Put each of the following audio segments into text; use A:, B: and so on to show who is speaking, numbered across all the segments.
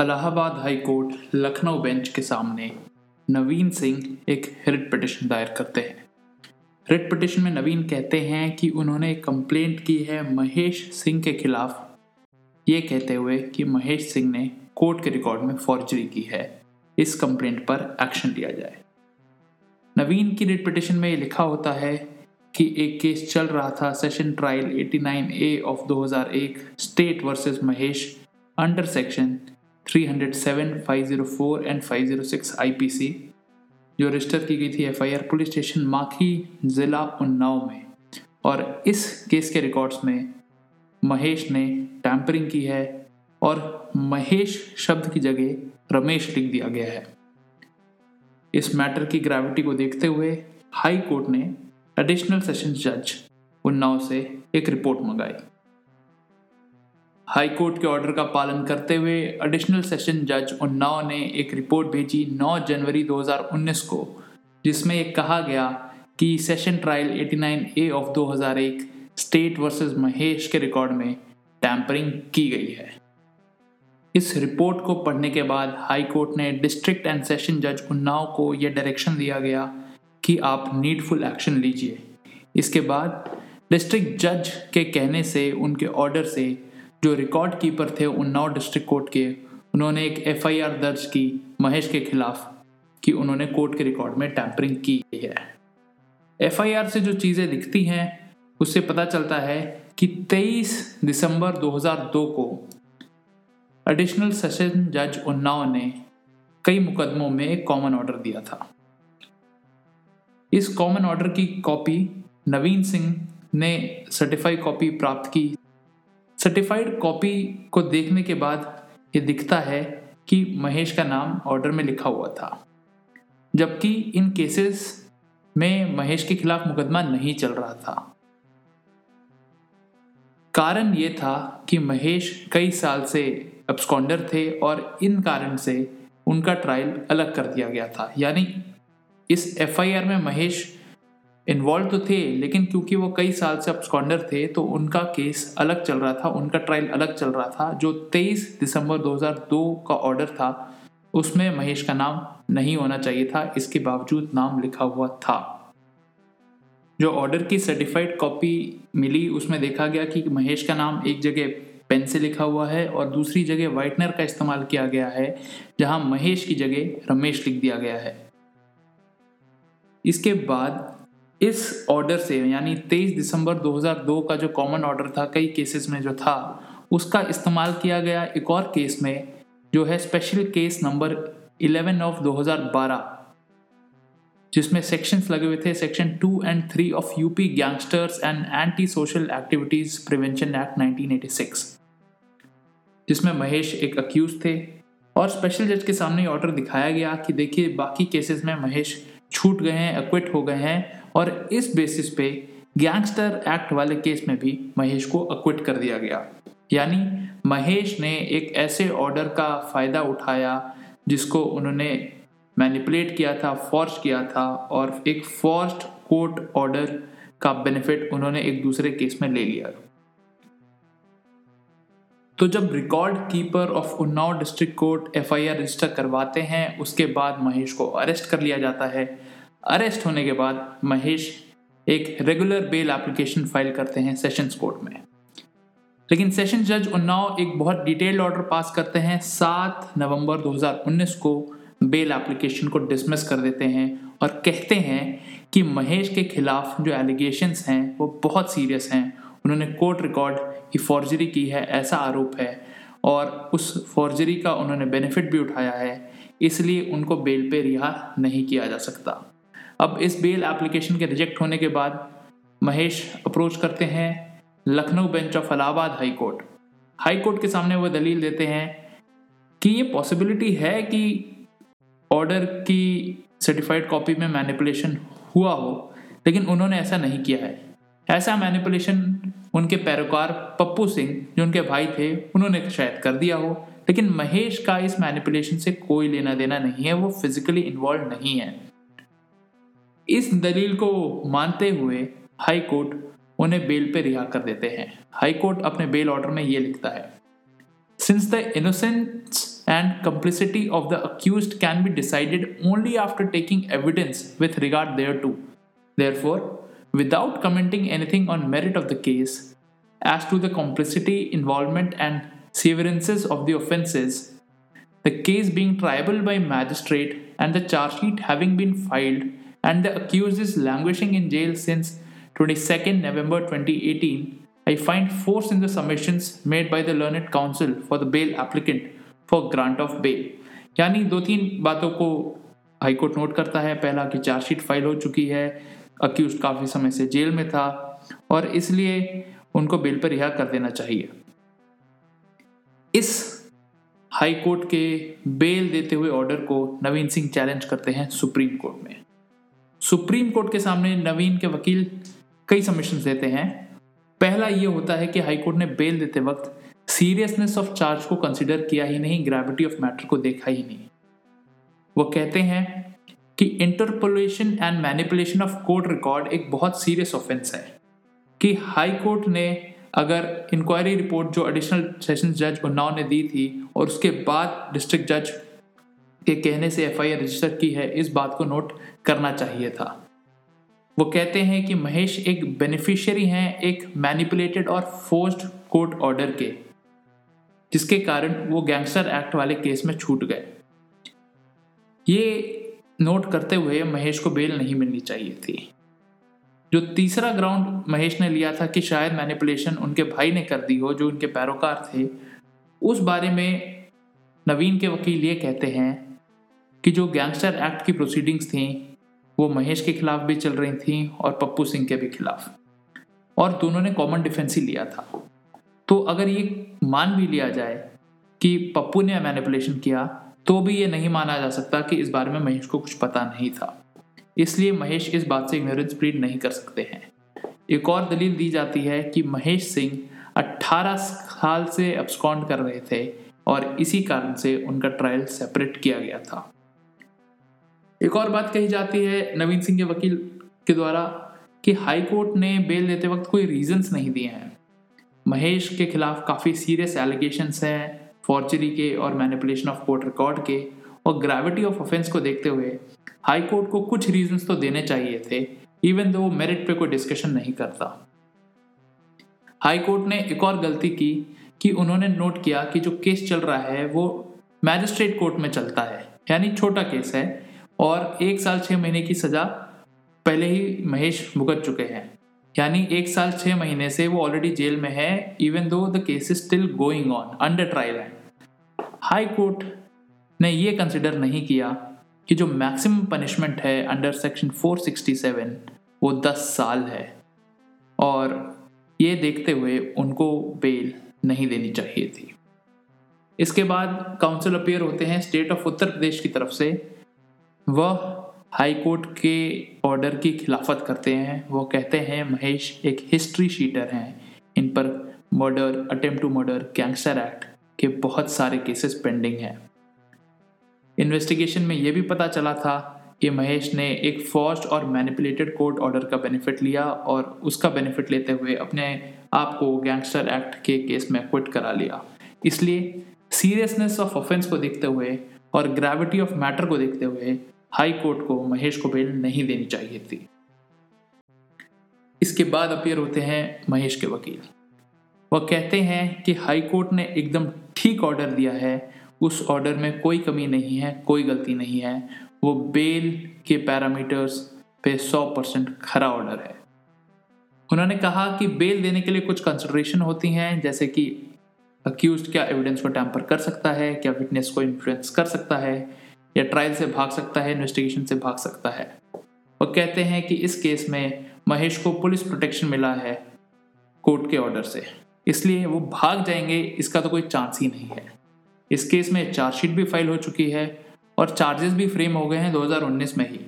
A: Allahabad high court Lucknow bench के सामने नवीन सिंह एक रिट पिटिशन दायर करते हैं। रिट पिटिशन में नवीन कहते हैं कि उन्होंने कंप्लेंट की है महेश सिंह के खिलाफ। ये कहते हुए कि महेश सिंह ने कोर्ट के रिकॉर्ड में फॉर्जरी की है। इस कंप्लेंट पर एक्शन लिया जाए। नवीन की रिट पिटिशन में लिखा होता है कि एक केस चल रहा था session trial 89 A of 2001 state versus Mahesh under section 307, 504 and 506 IPC जो रजिस्टर की गई थी एफआईआर पुलिस स्टेशन माखी ज़िला उन्नाव में। और इस केस के रिकॉर्ड्स में महेश ने टैंपरिंग की है और महेश शब्द की जगह रमेश लिख दिया गया है। इस मैटर की ग्रेविटी को देखते हुए हाई कोर्ट ने एडिशनल सेशंस जज उन्नाव से एक रिपोर्ट मंगाई। हाई कोर्ट के ऑर्डर का पालन करते हुए एडिशनल सेशन जज उन्नाव ने एक रिपोर्ट भेजी 9 जनवरी 2019 को, जिसमें एक कहा गया कि session trial 89 A of 2001 state versus Mahesh के रिकॉर्ड में टैंपरिंग की गई है। इस रिपोर्ट को पढ़ने के बाद हाई कोर्ट ने डिस्ट्रिक्ट एंड सेशन जज उन्नाव को यह डायरेक्शन दिया गया कि आप नीडफुल एक्शन लीजिए। इसके बाद डिस्ट्रिक्ट जज के कहने से, उनके ऑर्डर से जो रिकॉर्ड कीपर थे उन्नाव डिस्ट्रिक्ट कोर्ट के, उन्होंने एक एफआईआर दर्ज की महेश के खिलाफ कि उन्होंने कोर्ट के रिकॉर्ड में टैंपरिंग की है। एफआईआर से जो चीज़ें दिखती हैं, उससे पता चलता है कि 23 दिसंबर 2002 को एडिशनल सेशन जज उन्नाव ने कई मुकदमों में एक कॉमन ऑर्डर दिया था। इस कॉमन ऑर्डर की कॉपी नवीन सिंह ने सर्टिफाइड कॉपी प्राप्त की सर्टिफाइड कॉपी को देखने के बाद ये दिखता है कि महेश का नाम ऑर्डर में लिखा हुआ था। जबकि इन केसेस में महेश के खिलाफ मुकदमा नहीं चल रहा था। कारण ये था कि महेश कई साल से अब्सकॉन्डर थे और इन कारण से उनका ट्रायल अलग कर दिया गया था। यानी इस एफआईआर में महेश इन्वॉल्व तो थे, लेकिन क्योंकि वो कई साल से अपस्कॉन्डर थे तो उनका केस अलग चल रहा था, उनका ट्रायल अलग चल रहा था, जो 23 दिसंबर 2002 का ऑर्डर था, उसमें महेश का नाम नहीं होना चाहिए था, इसके बावजूद नाम लिखा हुआ था। जो ऑर्डर की सर्टिफाइड कॉपी मिली, उसमें देखा गया कि महेश का नाम एक जगह पेन से लिखा हुआ है, और दूसरी जगह वाइटनर का इस्तेमाल किया गया है, जहाँ महेश की जगह रमेश लिख दिया गया है। इसके बाद इस ऑर्डर से, यानी 23 दिसंबर 2002 का जो कॉमन ऑर्डर था, कई केसेस में जो था, उसका इस्तेमाल किया गया एक और केस में, जो है स्पेशल केस नंबर 11 ऑफ़ 2012 जिसमें सेक्शंस लगे हुए थे section two and three of UP gangsters and anti social activities prevention act 1986 जिसमें महेश एक अक्यूज थे। और स्पेशल जज के सामने ऑर्डर दिखाया गया कि देखिए, बाकी केसेस में महेश छूट गए हैं अक्विट हो गए हैं और इस बेसिस पे गैंगस्टर एक्ट वाले केस में भी महेश को अक्विट कर दिया गया। यानी महेश ने एक ऐसे ऑर्डर का फ़ायदा उठाया जिसको उन्होंने मैनिपुलेट किया था फोर्स किया था और एक फोर्स्ड कोर्ट ऑर्डर का बेनिफिट उन्होंने एक दूसरे केस में ले लिया। तो जब record keeper of Unnao district court FIR register करवाते हैं, उसके बाद महेश को अरेस्ट कर लिया जाता है। अरेस्ट होने के बाद महेश एक रेगुलर बेल एप्लीकेशन फ़ाइल करते हैं सेशंस कोर्ट में। लेकिन सेशन जज उन्नाव एक बहुत डिटेल्ड ऑर्डर पास करते हैं, सात नवंबर 2019 को बेल एप्लीकेशन को डिसमिस कर देते हैं और कहते हैं कि महेश के खिलाफ जो एलिगेशंस हैं, वो बहुत सीरियस हैं। उन्होंने कोर्ट रिकॉर्ड की फॉर्जरी की है, ऐसा आरोप है। और उस फॉर्जरी का उन्होंने बेनिफिट भी उठाया है, इसलिए उनको बेल पे रिहा नहीं किया जा सकता। अब इस बेल एप्लीकेशन के रिजेक्ट होने के बाद महेश अप्रोच करते हैं Lucknow bench of Allahabad high court. High court के सामने वो दलील देते हैं कि ये पॉसिबिलिटी है कि ऑर्डर की सर्टिफाइड कॉपी में मैनिपुलेशन हुआ हो, लेकिन उन्होंने ऐसा नहीं किया है। ऐसा मैनिपुलेशन उनके पैरोकार पप्पू सिंह, जो उनके भाई थे, उन्होंने शायद कर दिया हो, लेकिन महेश का इस मैनिपुलेशन से कोई लेना देना नहीं है, वो फिजिकली इन्वॉल्व नहीं है। इस दलील को मानते हुए हाई कोर्ट उन्हें बेल पर रिहा कर देते हैं। हाई कोर्ट अपने बेल ऑर्डर में यह लिखता है since the innocence and complicity of the accused can be decided only after taking evidence with regard thereto therefore without commenting anything on merit of the case as to the complicity involvement and severances of the offences the case being triable by magistrate and the charge sheet having been filed and the accused is languishing in jail since 22nd November 2018, I find force in the submissions made by the learned counsel for the bail applicant for grant of bail. यानी दो तीन बातों को high court note करता है पहला कि chargesheet file हो चुकी है अक्यूज काफ़ी समय से जेल में था और इसलिए उनको बेल पर रिहा कर देना चाहिए इस हाई कोर्ट के बेल देते हुए ऑर्डर को नवीन सिंह चैलेंज करते हैं सुप्रीम कोर्ट में सुप्रीम कोर्ट के सामने नवीन के वकील कई सबमिशन देते हैं। पहला ये होता है कि हाई कोर्ट ने बेल देते वक्त सीरियसनेस ऑफ़ चार्ज को कंसिडर किया ही नहीं ग्रेविटी ऑफ़ मैटर को देखा ही नहीं। वो कहते हैं कि interpolation and manipulation of court record एक बहुत सीरियस ऑफेंस है। कि हाई कोर्ट ने अगर इंक्वायरी रिपोर्ट जो एडिशनल सेशन जज उन्नाव ने दी थी और उसके बाद डिस्ट्रिक्ट जज के कहने से एफ़ रजिस्टर की है, इस बात को नोट करना चाहिए था। वो कहते हैं कि महेश एक बेनिफिशियरी हैं, एक मैनिपुलेटेड और फोर्स्ड कोर्ट ऑर्डर के, जिसके कारण वो गैंगस्टर एक्ट वाले केस में छूट गए। ये नोट करते हुए महेश को बेल नहीं मिलनी चाहिए थी। जो तीसरा ग्राउंड महेश ने लिया था कि शायद मैनिपुलेशन उनके भाई ने कर दी हो, जो उनके पैरोकार थे, उस बारे में नवीन के वकील ये कहते हैं कि जो गैंगस्टर एक्ट की प्रोसीडिंग्स थी, वो महेश के खिलाफ भी चल रही थी और पप्पू सिंह के भी खिलाफ। और दोनों ने कॉमन डिफेंस ही लिया था। तो अगर ये मान भी लिया जाए कि पप्पू ने मैनिपुलेशन किया तो भी ये नहीं माना जा सकता कि इस बारे में महेश को कुछ पता नहीं था। इसलिए महेश इस बात से इग्नोरेंस प्लीड नहीं कर सकते हैं। एक और दलील दी जाती है कि महेश सिंह 18 साल से एब्सकॉन्ड कर रहे थे और इसी कारण से उनका ट्रायल सेपरेट किया गया था। एक और बात कही जाती है नवीन सिंह के वकील के द्वारा कि हाई कोर्ट ने बेल देते वक्त कोई रीजंस नहीं दिए हैं। महेश के खिलाफ काफ़ी सीरियस एलिगेशंस हैं फॉर्चरी के और मैनिपुलेशन ऑफ़ कोर्ट रिकॉर्ड के, और ग्रेविटी ऑफ़ ऑफेंस को देखते हुए हाई कोर्ट को कुछ रीजंस तो देने चाहिए थे इवन दो मेरिट पे कोई डिस्कशन नहीं करता। हाई कोर्ट ने एक और गलती की कि उन्होंने नोट किया कि जो केस चल रहा है वो मैजिस्ट्रेट कोर्ट में चलता है, यानी छोटा केस है और एक साल छह महीने की सजा पहले ही महेश भुगत चुके हैं। यानी एक साल छह महीने से वो ऑलरेडी जेल में है even though the case is still going on under trial है। हाई कोर्ट ने ये कंसिडर नहीं किया कि जो मैक्सिमम पनिशमेंट है अंडर सेक्शन 467 वो 10 साल है। और ये देखते हुए उनको बेल नहीं देनी चाहिए थी। इसके बाद काउंसिल अपियर होते हैं स्टेट ऑफ़ उत्तर प्रदेश की तरफ़ से। वह हाई कोर्ट के ऑर्डर की खिलाफत करते हैं। वो कहते हैं, महेश, एक हिस्ट्री शीटर हैं। इन पर murder attempt to murder gangster act के बहुत सारे केसेस पेंडिंग हैं. इन्वेस्टिगेशन में यह भी पता चला था कि महेश ने एक फॉर्स्ट और मैनिपुलेटेड कोर्ट ऑर्डर का बेनिफिट लिया और उसका बेनिफिट लेते हुए अपने आप को गैंगस्टर एक्ट के केस में क्विट करा लिया। इसलिए सीरियसनेस ऑफ़ ऑफेंस को देखते हुए और ग्रेविटी ऑफ़ मैटर को देखते हुए हाई कोर्ट को महेश को बेल नहीं देनी चाहिए थी। इसके बाद अपियर होते हैं महेश के वकील। वह कहते हैं कि हाई कोर्ट ने एकदम ठीक ऑर्डर दिया है। उस ऑर्डर में कोई कमी नहीं है, कोई गलती नहीं है। वो बेल के पैरामीटर्स पे 100 परसेंट खरा ऑर्डर है। उन्होंने कहा कि बेल देने के लिए कुछ कंसिडरेशन होती हैं, जैसे कि अक्यूज क्या एविडेंस को टैंपर कर सकता है, क्या विटनेस को इन्फ्लुएंस कर सकता है। या ट्रायल से भाग सकता है इन्वेस्टिगेशन से भाग सकता है। वो कहते हैं कि इस केस में महेश को पुलिस प्रोटेक्शन मिला है कोर्ट के ऑर्डर से। इसलिए वो भाग जाएँगे, इसका तो कोई चांस ही नहीं है। इस केस में चार्जशीट भी फ़ाइल हो चुकी है और चार्जेस भी फ्रेम हो गए हैं 2019 में ही।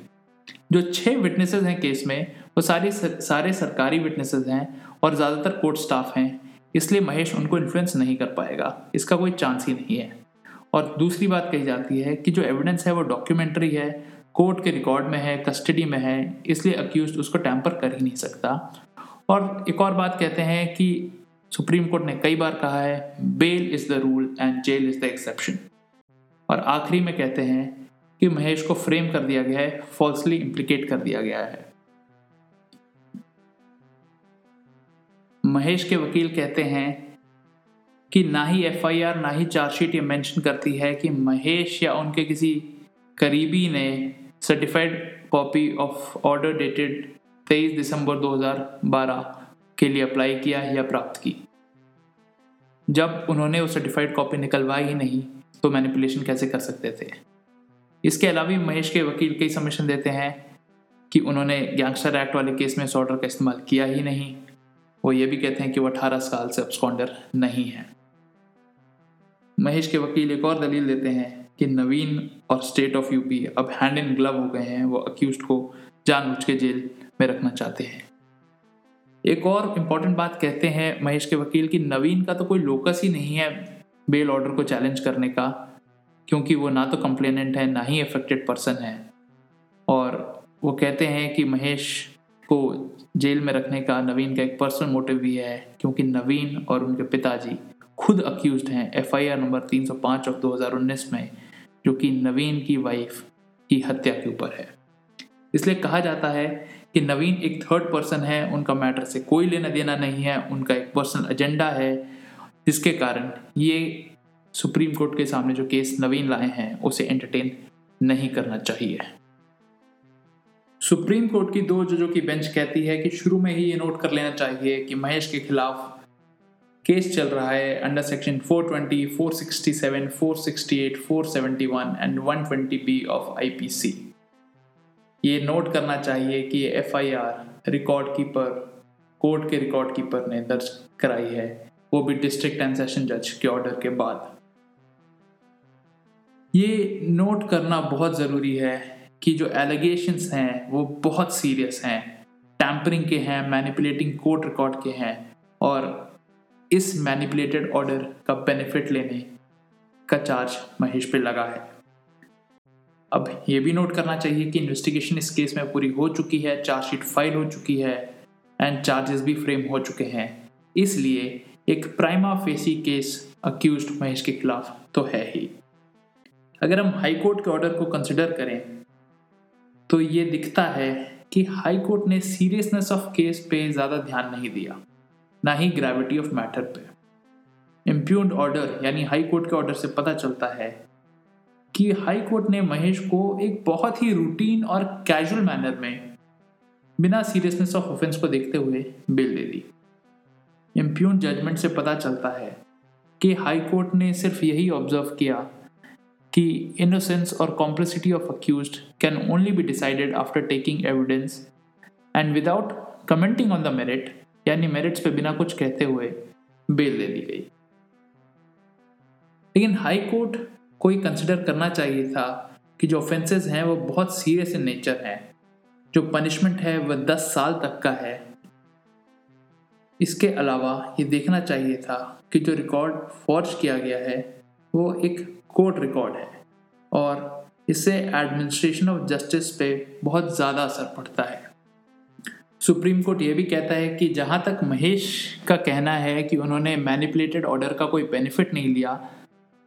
A: जो छह विटनेसेस हैं केस में, वो सारी सारे सरकारी विटनेसेस हैं और ज़्यादातर कोर्ट स्टाफ हैं। इसलिए महेश उनको इन्फ्लुएंस नहीं कर पाएगा, इसका कोई चांस ही नहीं है। और दूसरी बात कही जाती है कि जो एविडेंस है वो डॉक्यूमेंट्री है कोर्ट के रिकॉर्ड में है कस्टडी में है, इसलिए अक्यूज उसको टैंपर कर ही नहीं सकता। और एक और बात कहते हैं कि सुप्रीम कोर्ट ने कई बार कहा है bail is the rule and jail is the exception और आखिरी में कहते हैं कि महेश को फ्रेम कर दिया गया है फॉल्सली इम्प्लीकेट कर दिया गया है। महेश के वकील कहते हैं कि ना ही एफआईआर ना ही चार्जशीट ये मेंशन करती है कि महेश या उनके किसी करीबी ने certified copy of order dated 23 December 2012 के लिए अप्लाई किया या प्राप्त की। जब उन्होंने वो सर्टिफाइड कॉपी निकलवाई ही नहीं तो मैनिपुलेशन कैसे कर सकते थे? इसके अलावा महेश के वकील कई सबमिशन देते हैं कि उन्होंने गैंगस्टर एक्ट वाले केस में इस ऑर्डर का इस्तेमाल किया ही नहीं। वो ये भी कहते हैं कि वो 18 साल से अब्सकॉन्डर नहीं है। महेश के वकील एक और दलील देते हैं कि नवीन और स्टेट ऑफ़ यूपी अब हैंड इन ग्लव हो गए हैं, वो अक्यूज को जानबूझ के जेल में रखना चाहते हैं। एक और इंपॉर्टेंट बात कहते हैं महेश के वकील की नवीन का तो कोई लोकस ही नहीं है बेल ऑर्डर को चैलेंज करने का, क्योंकि वो ना तो कंप्लेनेंट है, ना ही अफेक्टेड पर्सन है। और वो कहते हैं कि महेश को जेल में रखने का नवीन का एक पर्सनल मोटिव भी है, क्योंकि नवीन और उनके पिताजी खुद अक्यूज हैं एफआईआर नंबर 305 ऑफ़ 2019 में, जो कि नवीन की वाइफ की हत्या के ऊपर है। इसलिए कहा जाता है कि नवीन एक थर्ड पर्सन है, उनका मैटर से कोई लेना देना नहीं है, उनका एक पर्सनल एजेंडा है, जिसके कारण ये सुप्रीम कोर्ट के सामने जो केस नवीन लाए हैं, उसे एंटरटेन नहीं करना चाहिए। सुप्रीम कोर्ट की दो जजों की बेंच कहती है कि शुरू में ही ये नोट कर लेना चाहिए कि महेश के खिलाफ केस चल रहा है under section 420, 467, 468, 471 and 120 B of IPC ये नोट करना चाहिए कि एफआईआर रिकॉर्ड कीपर कोर्ट के रिकॉर्ड कीपर ने दर्ज कराई है। वो भी डिस्ट्रिक्ट एंड सेशन जज के ऑर्डर के बाद। ये नोट करना बहुत ज़रूरी है कि जो एलिगेशंस हैं वो बहुत सीरियस हैं। टैंपरिंग के हैं मैनिपुलेटिंग कोर्ट रिकॉर्ड के हैं और इस मैनिपुलेटेड ऑर्डर का बेनिफिट लेने का चार्ज महेश पे लगा है। अब ये भी नोट करना चाहिए कि इन्वेस्टिगेशन इस केस में पूरी हो चुकी है चार्जशीट फ़ाइल हो चुकी है एंड चार्जेस भी फ्रेम हो चुके हैं। इसलिए एक prima facie case accused Mahesh के खिलाफ तो है ही। अगर हम हाई कोर्ट के ऑर्डर को कंसिडर करें तो ये दिखता है कि हाई कोर्ट ने सीरियसनेस ऑफ़ केस पे ज़्यादा ध्यान नहीं दिया। ना ही ग्रेविटी ऑफ़ मैटर पे। इम्प्यून्ड ऑर्डर यानी हाई कोर्ट के ऑर्डर से पता चलता है कि हाई कोर्ट ने महेश को एक बहुत ही रूटीन और कैजुअल मैनर में बिना सीरियसनेस ऑफ़ ऑफेंस को देखते हुए बिल दे दी। इम्प्यून जजमेंट से पता चलता है कि हाई कोर्ट ने सिर्फ़ यही ऑब्ज़र्व किया कि इनोसेंस और complicity of accused can only be decided after taking evidence and without commenting on the merit यानी मेरिट्स पे बिना कुछ कहते हुए बेल दे दी गई। लेकिन हाई कोर्ट को ही कंसिडर करना चाहिए था कि जो ऑफेंसेस हैं वो बहुत सीरियस इन नेचर हैं, जो पनिशमेंट है वह दस साल तक का है। इसके अलावा ये देखना चाहिए था कि जो रिकॉर्ड फॉर्ज किया गया है, वो एक कोर्ट रिकॉर्ड है और इससे एडमिनिस्ट्रेशन ऑफ़ जस्टिस पे बहुत ज़्यादा असर पड़ता है। सुप्रीम कोर्ट ये भी कहता है कि जहाँ तक महेश का कहना है कि उन्होंने मैनिपुलेटेड ऑर्डर का कोई बेनिफिट नहीं लिया,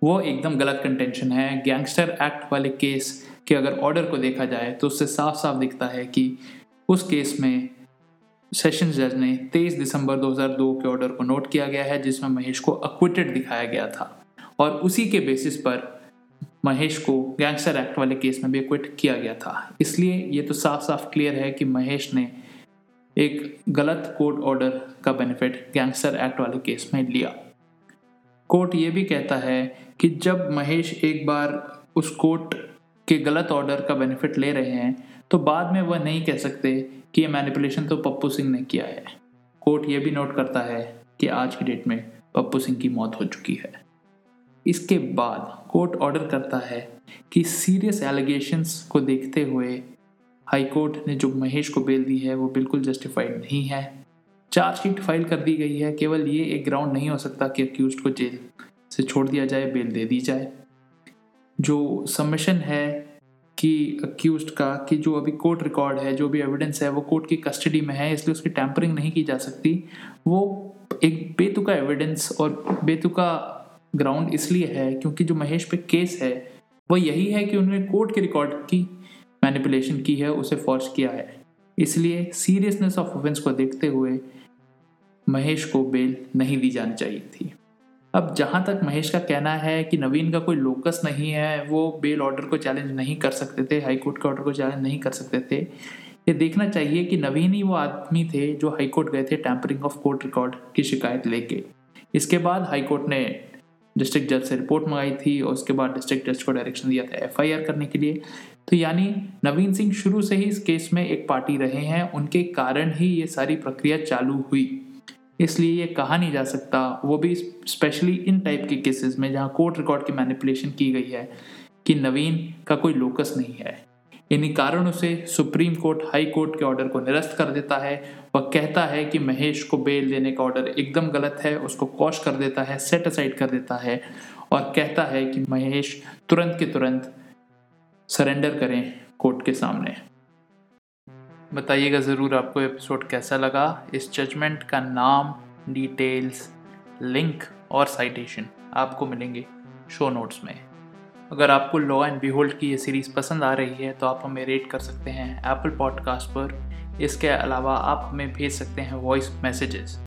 A: वो एकदम गलत कंटेंशन है। गैंगस्टर एक्ट वाले केस के अगर ऑर्डर को देखा जाए तो उससे साफ़ साफ़ दिखता है कि उस केस में सेशन जज ने 23 दिसंबर 2002 के ऑर्डर को नोट किया गया है, जिसमें महेश को अक्विटेड दिखाया गया था। और उसी के बेसिस पर महेश को गैंगस्टर एक्ट वाले केस में भी एक्विट किया गया था। इसलिए ये तो साफ़ साफ़ क्लियर है कि महेश ने एक गलत कोर्ट ऑर्डर का बेनिफिट गैंगस्टर एक्ट वाले केस में लिया। कोर्ट ये भी कहता है कि जब महेश एक बार उस कोर्ट के गलत ऑर्डर का बेनिफिट ले रहे हैं तो बाद में वह नहीं कह सकते कि ये मैनिपुलेशन तो पप्पू सिंह ने किया है। कोर्ट ये भी नोट करता है कि आज की डेट में पप्पू सिंह की मौत हो चुकी है। इसके बाद कोर्ट ऑर्डर करता है कि सीरियस एलिगेशंस को देखते हुए हाई कोर्ट ने जो महेश को बेल दी है, वो बिल्कुल जस्टिफाइड नहीं है। चार्जशीट फ़ाइल कर दी गई है, केवल ये एक ग्राउंड नहीं हो सकता कि अक्यूज को जेल से छोड़ दिया जाए, बेल दे दी जाए। जो सबमिशन है कि अक्यूज का, कि जो अभी कोर्ट रिकॉर्ड है, जो भी एविडेंस है, वो कोर्ट की कस्टडी में है, इसलिए उसकी टैंपरिंग नहीं की जा सकती। वो एक बेतुका एविडेंस और बेतुका ग्राउंड इसलिए है, क्योंकि जो महेश पे केस है, वो यही है कि उन्होंने कोर्ट के रिकॉर्ड की मैनिपुलेशन की है, उसे फोर्स किया है। इसलिए सीरियसनेस ऑफ़ ऑफेंस को देखते हुए महेश को बेल नहीं दी जानी चाहिए थी। अब जहाँ तक महेश का कहना है कि नवीन का कोई लोकस नहीं है, वो बेल ऑर्डर को चैलेंज नहीं कर सकते थे हाईकोर्ट के ऑर्डर को चैलेंज नहीं कर सकते थे। ये देखना चाहिए कि नवीन ही वो आदमी थे जो हाईकोर्ट गए थे टैंपरिंग ऑफ़ कोर्ट रिकॉर्ड की शिकायत लेके। इसके बाद हाईकोर्ट ने डिस्ट्रिक्ट जज से रिपोर्ट मंगाई थी और उसके बाद डिस्ट्रिक्ट जज को डायरेक्शन दिया था एफआईआर करने के लिए। तो यानी नवीन सिंह शुरू से ही इस केस में एक पार्टी रहे हैं, उनके कारण ही ये सारी प्रक्रिया चालू हुई। इसलिए ये कहा नहीं जा सकता, वो भी स्पेशली इन टाइप के केसेस में जहाँ कोर्ट रिकॉर्ड की मैनिपुलेशन की गई है कि नवीन का कोई लोकस नहीं है। इन्हीं कारणों से सुप्रीम कोर्ट, हाई कोर्ट के ऑर्डर को निरस्त कर देता है वह कहता है कि महेश को बेल देने का ऑर्डर एकदम गलत है, उसको कॉश कर देता है सेट असाइड कर देता है और कहता है कि महेश तुरंत के तुरंत सरेंडर करें कोर्ट के सामने। बताइएगा ज़रूर आपको एपिसोड कैसा लगा। इस जजमेंट का नाम डिटेल्स लिंक और साइटेशन आपको मिलेंगे शो नोट्स में। अगर आपको लॉ एंड बिहोल्ड की ये सीरीज़ पसंद आ रही है तो आप हमें रेट कर सकते हैं एप्पल पॉडकास्ट पर। इसके अलावा आप हमें भेज सकते हैं वॉइस मैसेजेस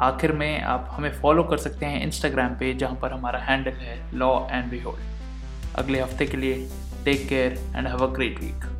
A: आखिर में आप हमें फॉलो कर सकते हैं इंस्टाग्राम पे, जहाँ पर हमारा हैंडल है लॉ एंड बिहोल्ड अगले हफ़्ते के लिए take care and have a great week